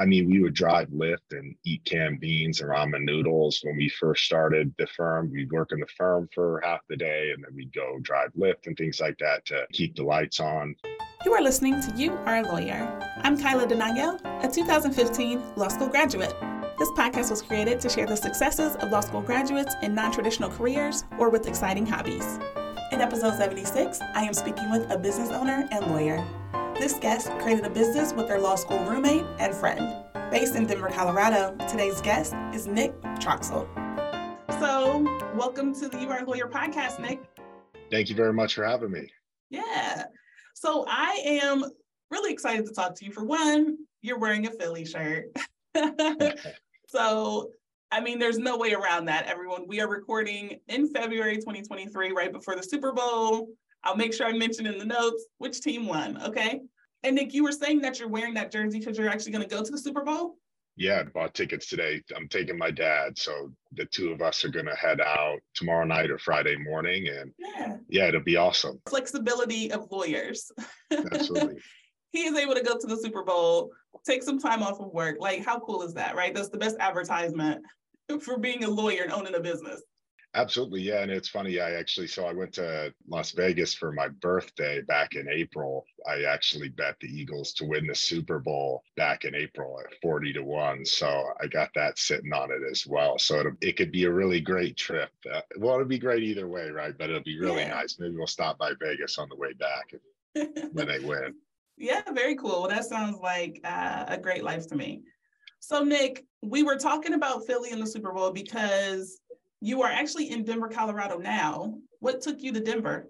I mean, we would drive Lyft and eat canned beans and ramen noodles when we first started the firm. We'd work in the firm for half the day and then we'd go drive Lyft and things like that to keep the lights on. You are listening to You Are a Lawyer. I'm Kyla Denayo, a 2015 law school graduate. This podcast was created to share the successes of law school graduates in non traditional careers or with exciting hobbies. In episode 76, I am speaking with a business owner and lawyer. This guest created a business with their law school roommate and friend. Based in Denver, Colorado, today's guest is Nick Troxel. So, welcome to the You Are a Lawyer podcast, Nick. Thank you very much for having me. Yeah. So, I am really excited to talk to you. For one, you're wearing a Philly shirt. So, I mean, there's no way around that, everyone. We are recording in February 2023, right before the Super Bowl. I'll make sure I mention in the notes which team won, okay? And Nick, you were saying that you're wearing that jersey because you're actually going to go to the Super Bowl? Yeah, I bought tickets today. I'm taking my dad. So the two of us are going to head out tomorrow night or Friday morning. And yeah, yeah it'll be awesome. Flexibility of lawyers. Absolutely. he is able to go to the Super Bowl, take some time off of work. Like, how cool is that, right? That's the best advertisement for being a lawyer and owning a business. Absolutely. Yeah. And it's funny. I actually, so I went to Las Vegas for my birthday back in April. I actually bet the Eagles to win the Super Bowl back in April at 40 to 1. So I got that sitting on it as well. So it, it could be a really great trip. Uh, well, it'll be great either way, right? But it'll be really yeah. nice. Maybe we'll stop by Vegas on the way back when they win. Yeah, very cool. Well, That sounds like uh, a great life to me. So, Nick, we were talking about Philly in the Super Bowl because you are actually in Denver, Colorado now. What took you to Denver?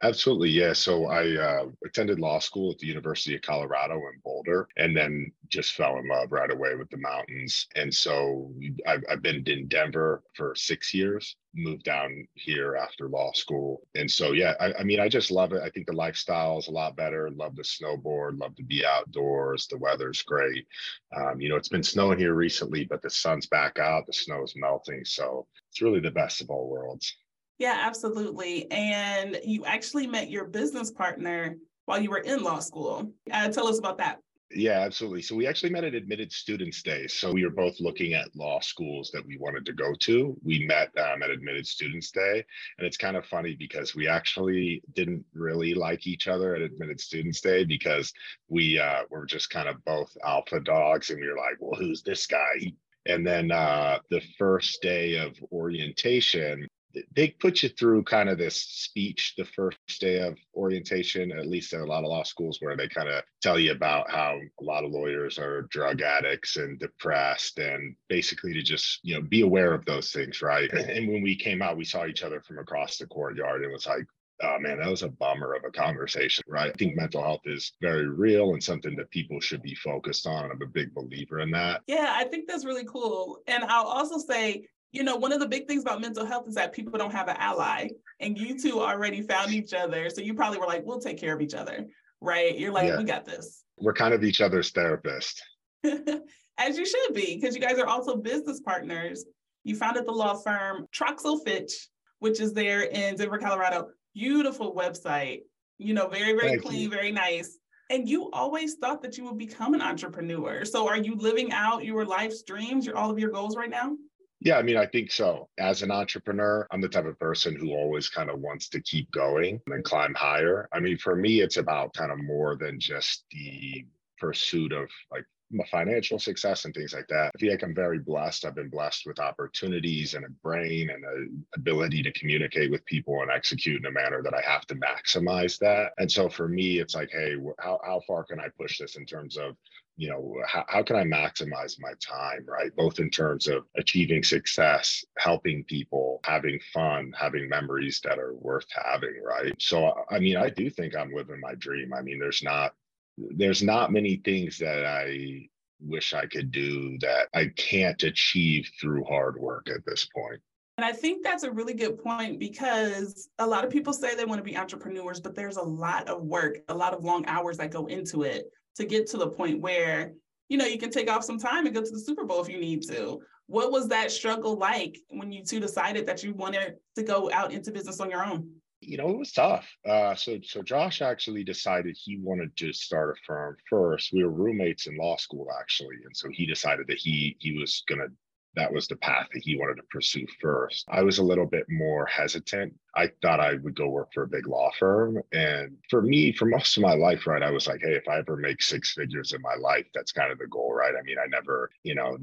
Absolutely, yeah. So I uh, attended law school at the University of Colorado in Boulder, and then just fell in love right away with the mountains. And so I've, I've been in Denver for six years. Moved down here after law school, and so yeah, I, I mean, I just love it. I think the lifestyle is a lot better. Love to snowboard. Love to be outdoors. The weather's great. Um, you know, it's been snowing here recently, but the sun's back out. The snow is melting, so it's really the best of all worlds. Yeah, absolutely. And you actually met your business partner while you were in law school. Uh, tell us about that. Yeah, absolutely. So we actually met at Admitted Students Day. So we were both looking at law schools that we wanted to go to. We met um, at Admitted Students Day. And it's kind of funny because we actually didn't really like each other at Admitted Students Day because we uh, were just kind of both alpha dogs. And we were like, well, who's this guy? And then uh, the first day of orientation, they put you through kind of this speech the first day of orientation at least in a lot of law schools where they kind of tell you about how a lot of lawyers are drug addicts and depressed and basically to just you know be aware of those things right and when we came out we saw each other from across the courtyard and it was like oh man, that was a bummer of a conversation, right? I think mental health is very real and something that people should be focused on. I'm a big believer in that. Yeah, I think that's really cool. And I'll also say you know, one of the big things about mental health is that people don't have an ally, and you two already found each other. So you probably were like, we'll take care of each other, right? You're like, yeah. we got this. We're kind of each other's therapist. As you should be, because you guys are also business partners. You founded the law firm Troxel Fitch, which is there in Denver, Colorado. Beautiful website, you know, very, very Thank clean, you. very nice. And you always thought that you would become an entrepreneur. So are you living out your life's dreams, your all of your goals right now? Yeah, I mean, I think so. As an entrepreneur, I'm the type of person who always kind of wants to keep going and climb higher. I mean, for me, it's about kind of more than just the pursuit of like financial success and things like that. I feel like I'm very blessed. I've been blessed with opportunities and a brain and an ability to communicate with people and execute in a manner that I have to maximize that. And so for me, it's like, hey, how, how far can I push this in terms of you know how, how can i maximize my time right? Both in terms of achieving success helping people having fun having memories that are worth having right? So uh, i mean i do think i'm living my dream. I mean there's not there's not many things that i wish i could do that i can't achieve through hard work at this point. And I think that's a really good point because a lot of people say they want to be entrepreneurs, but there's a lot of work, a lot of long hours that go into it to get to the point where you know you can take off some time and go to the super bowl if you need to what was that struggle like when you two decided that you wanted to go out into business on your own you know, it was tough. Uh, so, so Josh actually decided he wanted to start a firm first. We were roommates in law school, actually, and so he decided that he he was going to that was the path that he wanted to pursue first. I was a little bit more hesitant. I thought I would go work for a big law firm. And for me, for most of my life, right, I was like, hey, if I ever make six figures in my life, that's kind of the goal, right? I mean, I never, you know,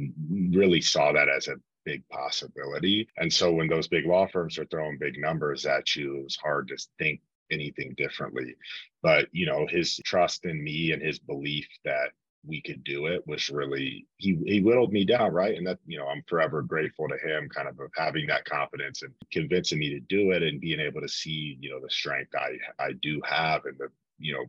really saw that as a big possibility. And so when those big law firms are throwing big numbers at you, it was hard to think anything differently. But, you know, his trust in me and his belief that we could do it was really he he whittled me down right? And that you know i'm forever grateful to him kind of of having that confidence and convincing me to do it and being able to see you know the strength i i do have and the you know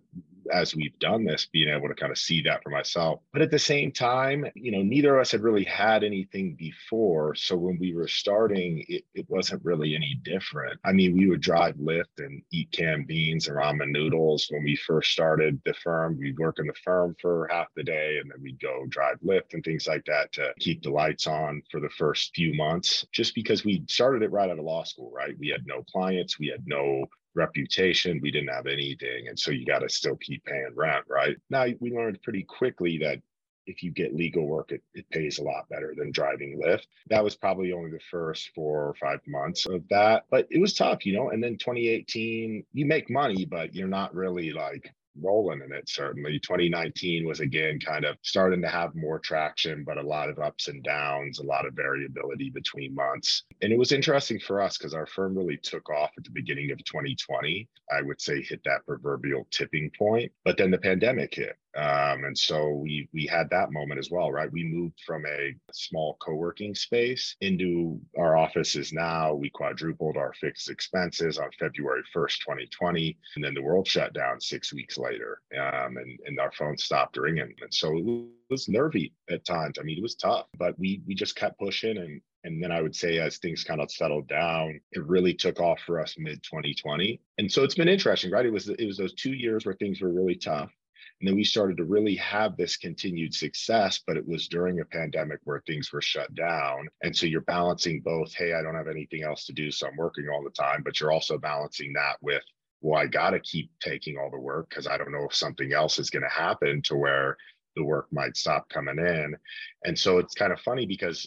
as we've done this being able to kind of see that for myself. But at the same time you know neither of us had really had anything before so when we were starting it, it wasn't really any different. I mean we would drive Lyft and eat canned beans and ramen noodles when we first started the firm. We'd work in the firm for half the day and then we'd go drive Lyft and things like that to keep the lights on for the first few months just because we started it right out of law school right? We had no clients we had no reputation. We didn't have anything. And so you got to still keep paying rent, right? Now we learned pretty quickly that if you get legal work, it, it pays a lot better than driving Lyft. That was probably only the first four or five months of that, but it was tough, you know. And then 2018, you make money, but you're not really like rolling in it certainly. 2019 was again kind of starting to have more traction but a lot of ups and downs a lot of variability between months. And it was interesting for us because our firm really took off at the beginning of 2020 i would say hit that proverbial tipping point but then the pandemic hit um, and so we we had that moment as well, right? We moved from a small co-working space into our offices now. We quadrupled our fixed expenses on February 1st, 2020. And then the world shut down six weeks later. Um, and, and our phone stopped ringing. And so it was nervy at times. I mean, it was tough, but we we just kept pushing and and then I would say as things kind of settled down, it really took off for us mid 2020. And so it's been interesting, right? It was it was those two years where things were really tough. And then we started to really have this continued success, but it was during a pandemic where things were shut down. And so you're balancing both, hey, I don't have anything else to do, so I'm working all the time, but you're also balancing that with, well, I got to keep taking all the work because I don't know if something else is going to happen to where the work might stop coming in. And so it's kind of funny because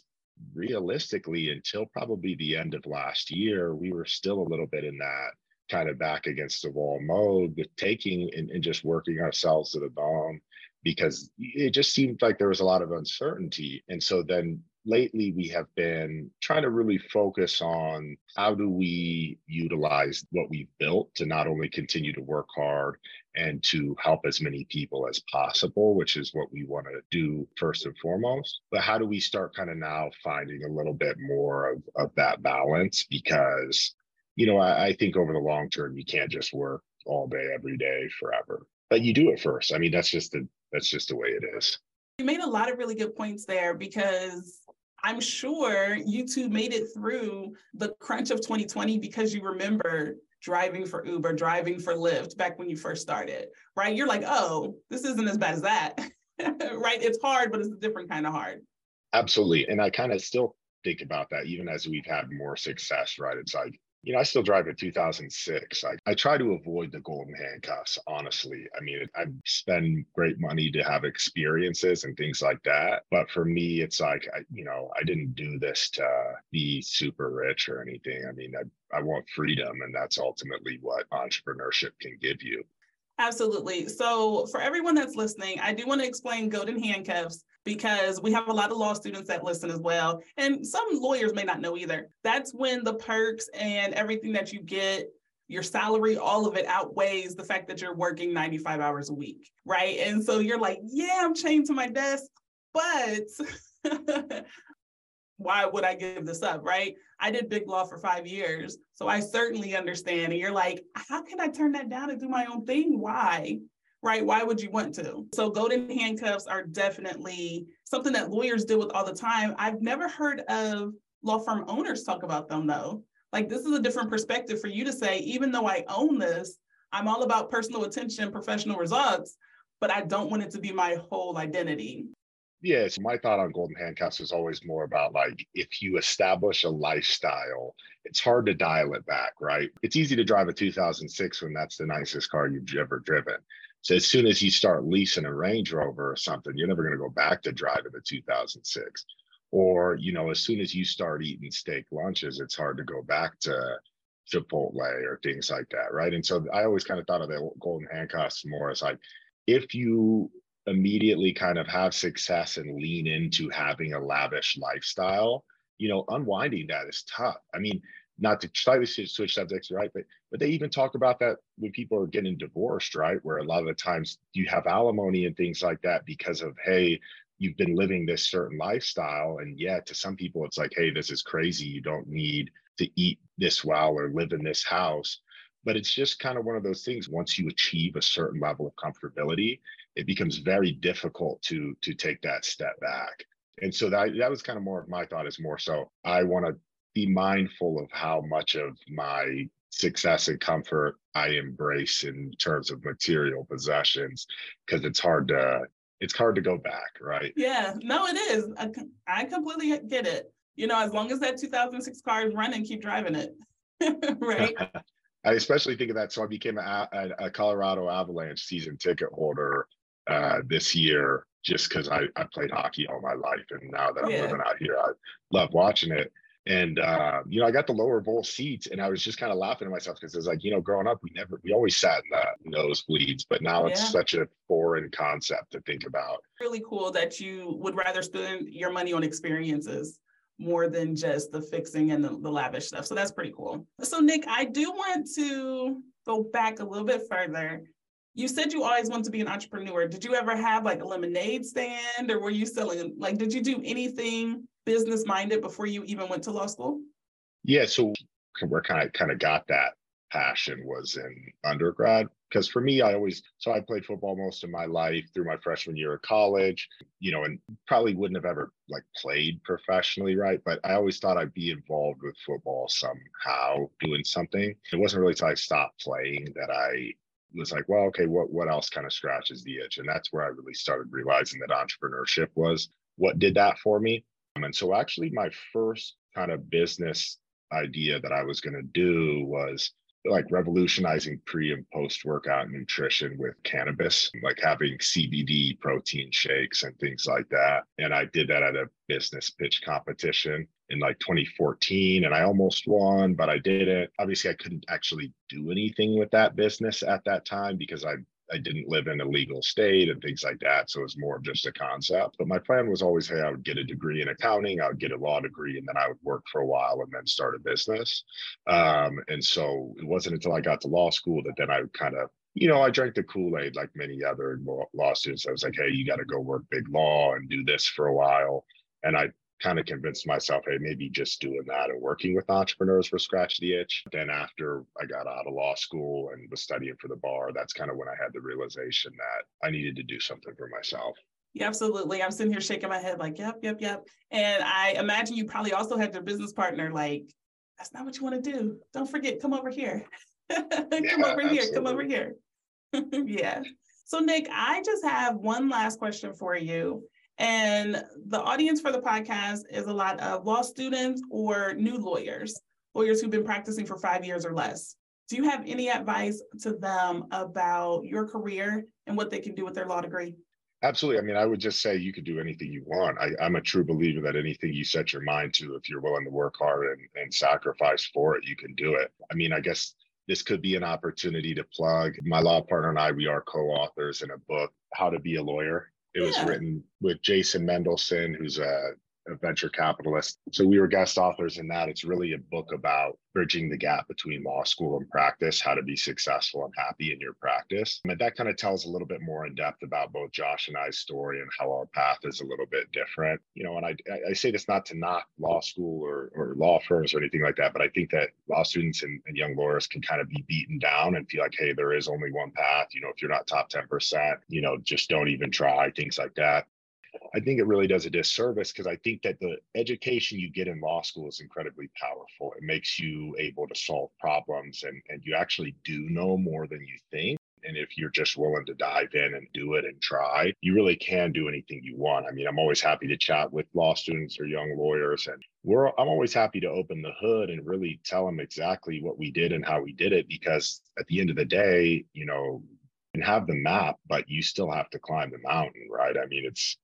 realistically, until probably the end of last year, we were still a little bit in that kind of back against the wall mode with taking and, and just working ourselves to the bone because it just seemed like there was a lot of uncertainty. And so then lately we have been trying to really focus on how do we utilize what we've built to not only continue to work hard and to help as many people as possible, which is what we want to do first and foremost. But how do we start kind of now finding a little bit more of, of that balance? Because you know, I, I think over the long term, you can't just work all day, every day, forever. But you do it first. I mean, that's just the that's just the way it is. You made a lot of really good points there because I'm sure you two made it through the crunch of 2020 because you remember driving for Uber, driving for Lyft back when you first started, right? You're like, oh, this isn't as bad as that, right? It's hard, but it's a different kind of hard. Absolutely. And I kind of still think about that even as we've had more success, right? It's like, you know, I still drive a 2006. I, I try to avoid the golden handcuffs, honestly. I mean, I spend great money to have experiences and things like that. But for me, it's like, I, you know, I didn't do this to be super rich or anything. I mean, I, I want freedom, and that's ultimately what entrepreneurship can give you. Absolutely. So, for everyone that's listening, I do want to explain golden handcuffs because we have a lot of law students that listen as well. And some lawyers may not know either. That's when the perks and everything that you get, your salary, all of it outweighs the fact that you're working 95 hours a week, right? And so you're like, yeah, I'm chained to my desk, but why would I give this up, right? I did big law for five years, so I certainly understand. And you're like, how can I turn that down and do my own thing? Why? Right? Why would you want to? So, golden handcuffs are definitely something that lawyers deal with all the time. I've never heard of law firm owners talk about them though. Like, this is a different perspective for you to say, even though I own this, I'm all about personal attention, professional results, but I don't want it to be my whole identity. Yeah, so my thought on golden handcuffs is always more about like if you establish a lifestyle, it's hard to dial it back, right? It's easy to drive a 2006 when that's the nicest car you've ever driven. So as soon as you start leasing a Range Rover or something, you're never going to go back to driving a 2006. Or, you know, as soon as you start eating steak lunches, it's hard to go back to Chipotle or things like that, right? And so I always kind of thought of the golden handcuffs more as like if you immediately kind of have success and lean into having a lavish lifestyle, you know, unwinding that is tough. I mean, not to slightly switch subjects, right? But but they even talk about that when people are getting divorced, right? Where a lot of the times you have alimony and things like that because of hey, you've been living this certain lifestyle, and yet to some people it's like, hey, this is crazy. You don't need to eat this well or live in this house. But it's just kind of one of those things. Once you achieve a certain level of comfortability, it becomes very difficult to to take that step back. And so that that was kind of more of my thought is more so I want to be mindful of how much of my success and comfort I embrace in terms of material possessions because it's hard to it's hard to go back, right? Yeah, no, it is. I, I completely get it. You know, as long as that 2006 car is running, keep driving it, right? I especially think of that. So I became a, a, a Colorado Avalanche season ticket holder uh, this year just because I, I played hockey all my life. And now that I'm yeah. living out here, I love watching it. And uh, you know, I got the lower bowl seats, and I was just kind of laughing at myself because it's like, you know, growing up, we never, we always sat in the nosebleeds, but now it's such a foreign concept to think about. Really cool that you would rather spend your money on experiences more than just the fixing and the, the lavish stuff. So that's pretty cool. So Nick, I do want to go back a little bit further you said you always wanted to be an entrepreneur. Did you ever have like a lemonade stand or were you selling like did you do anything business minded before you even went to law school? Yeah, so we're kind of kind of got that passion was in undergrad because for me i always so i played football most of my life through my freshman year of college you know and probably wouldn't have ever like played professionally right but i always thought i'd be involved with football somehow doing something it wasn't really until i stopped playing that i was like, well, okay, what what else kind of scratches the itch? And that's where I really started realizing that entrepreneurship was what did that for me. And so actually my first kind of business idea that I was going to do was like revolutionizing pre and post workout nutrition with cannabis, like having CBD protein shakes and things like that. And I did that at a business pitch competition in like 2014 and I almost won, but I didn't. Obviously, I couldn't actually do anything with that business at that time because I I didn't live in a legal state and things like that. So it was more of just a concept. But my plan was always, hey, I would get a degree in accounting, I would get a law degree, and then I would work for a while and then start a business. Um, and so it wasn't until I got to law school that then I kind of you know, I drank the Kool Aid like many other law students. I was like, hey, you got to go work big law and do this for a while. And I kind of convinced myself, hey, maybe just doing that and working with entrepreneurs will scratch the itch. Then after I got out of law school and was studying for the bar, that's kind of when I had the realization that I needed to do something for myself. Yeah, absolutely. I'm sitting here shaking my head like, yep, yep, yep. And I imagine you probably also had your business partner like, that's not what you want to do. Don't forget, come over here. come yeah, over absolutely. here. Come over here. yeah. So Nick, I just have one last question for you. And the audience for the podcast is a lot of law students or new lawyers, lawyers who've been practicing for five years or less. Do you have any advice to them about your career and what they can do with their law degree? Absolutely. I mean, I would just say you can do anything you want. I, am a true believer that anything you set your mind to, if you're willing to work hard and, and sacrifice for it, you can do it. I mean, I guess this could be an opportunity to plug. My law partner and I, we are co authors in a book, How to Be a Lawyer. It yeah. was written with Jason Mendelson, who's a a venture capitalist. So we were guest authors in that. It's really a book about bridging the gap between law school and practice, how to be successful and happy in your practice. And that kind of tells a little bit more in depth about both Josh and I's story and how our path is a little bit different. You know, and I, I say this not to knock law school or, or law firms or anything like that, but I think that law students and, and young lawyers can kind of be beaten down and feel like, hey, there is only one path. You know, if you're not top 10%, you know, just don't even try, things like that. I think it really does a disservice because I think that the education you get in law school is incredibly powerful. It makes you able to solve problems and, and you actually do know more than you think. And if you're just willing to dive in and do it and try, you really can do anything you want. I mean, I'm always happy to chat with law students or young lawyers and we're I'm always happy to open the hood and really tell them exactly what we did and how we did it because at the end of the day, you know, and have the map, but you still have to climb the mountain, right? I mean, it's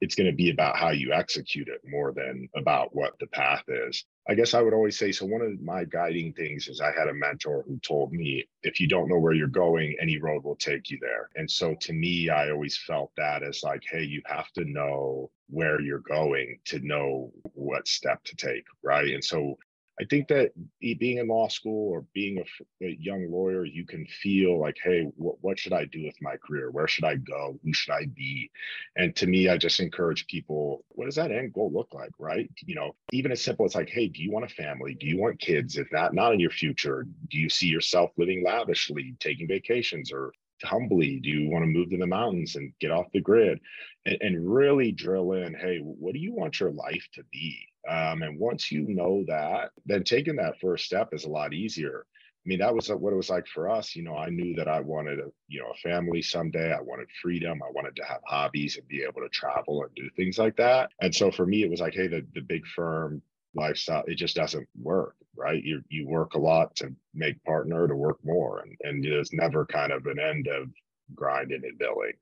it's going to be about how you execute it more than about what the path is. I guess I would always say so. One of my guiding things is I had a mentor who told me if you don't know where you're going, any road will take you there. And so to me, I always felt that as like, hey, you have to know where you're going to know what step to take. Right. And so I think that being in law school or being a, a young lawyer, you can feel like, hey, wh- what should I do with my career? Where should I go? Who should I be? And to me, I just encourage people, what does that end goal look like? Right. You know, even as simple as like, hey, do you want a family? Do you want kids? If not, not in your future, do you see yourself living lavishly, taking vacations or humbly do you want to move to the mountains and get off the grid and, and really drill in hey what do you want your life to be um, and once you know that, then taking that first step is a lot easier. I mean, that was what it was like for us. You know, I knew that I wanted a, you know, a family someday. I wanted freedom. I wanted to have hobbies and be able to travel and do things like that. And so for me, it was like, hey, the, the big firm lifestyle, it just doesn't work, right? You you work a lot to make partner to work more. And and there's never kind of an end of grinding and billing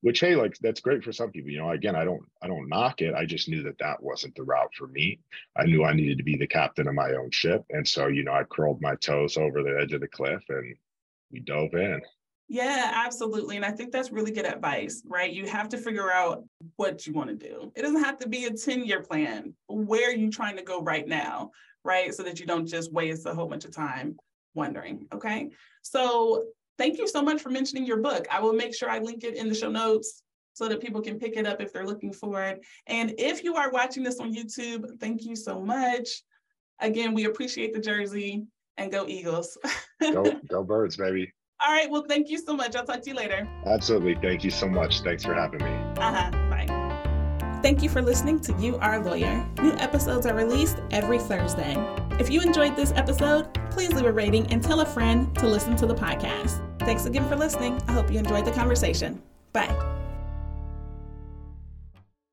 which hey like that's great for some people you know again i don't i don't knock it i just knew that that wasn't the route for me i knew i needed to be the captain of my own ship and so you know i curled my toes over the edge of the cliff and we dove in yeah, absolutely. And I think that's really good advice, right? You have to figure out what you want to do. It doesn't have to be a 10 year plan. Where are you trying to go right now, right? So that you don't just waste a whole bunch of time wondering. Okay. So thank you so much for mentioning your book. I will make sure I link it in the show notes so that people can pick it up if they're looking for it. And if you are watching this on YouTube, thank you so much. Again, we appreciate the jersey and go Eagles. go, go birds, baby. All right. Well, thank you so much. I'll talk to you later. Absolutely. Thank you so much. Thanks for having me. Uh-huh. Bye. Thank you for listening to You Are Lawyer. New episodes are released every Thursday. If you enjoyed this episode, please leave a rating and tell a friend to listen to the podcast. Thanks again for listening. I hope you enjoyed the conversation. Bye.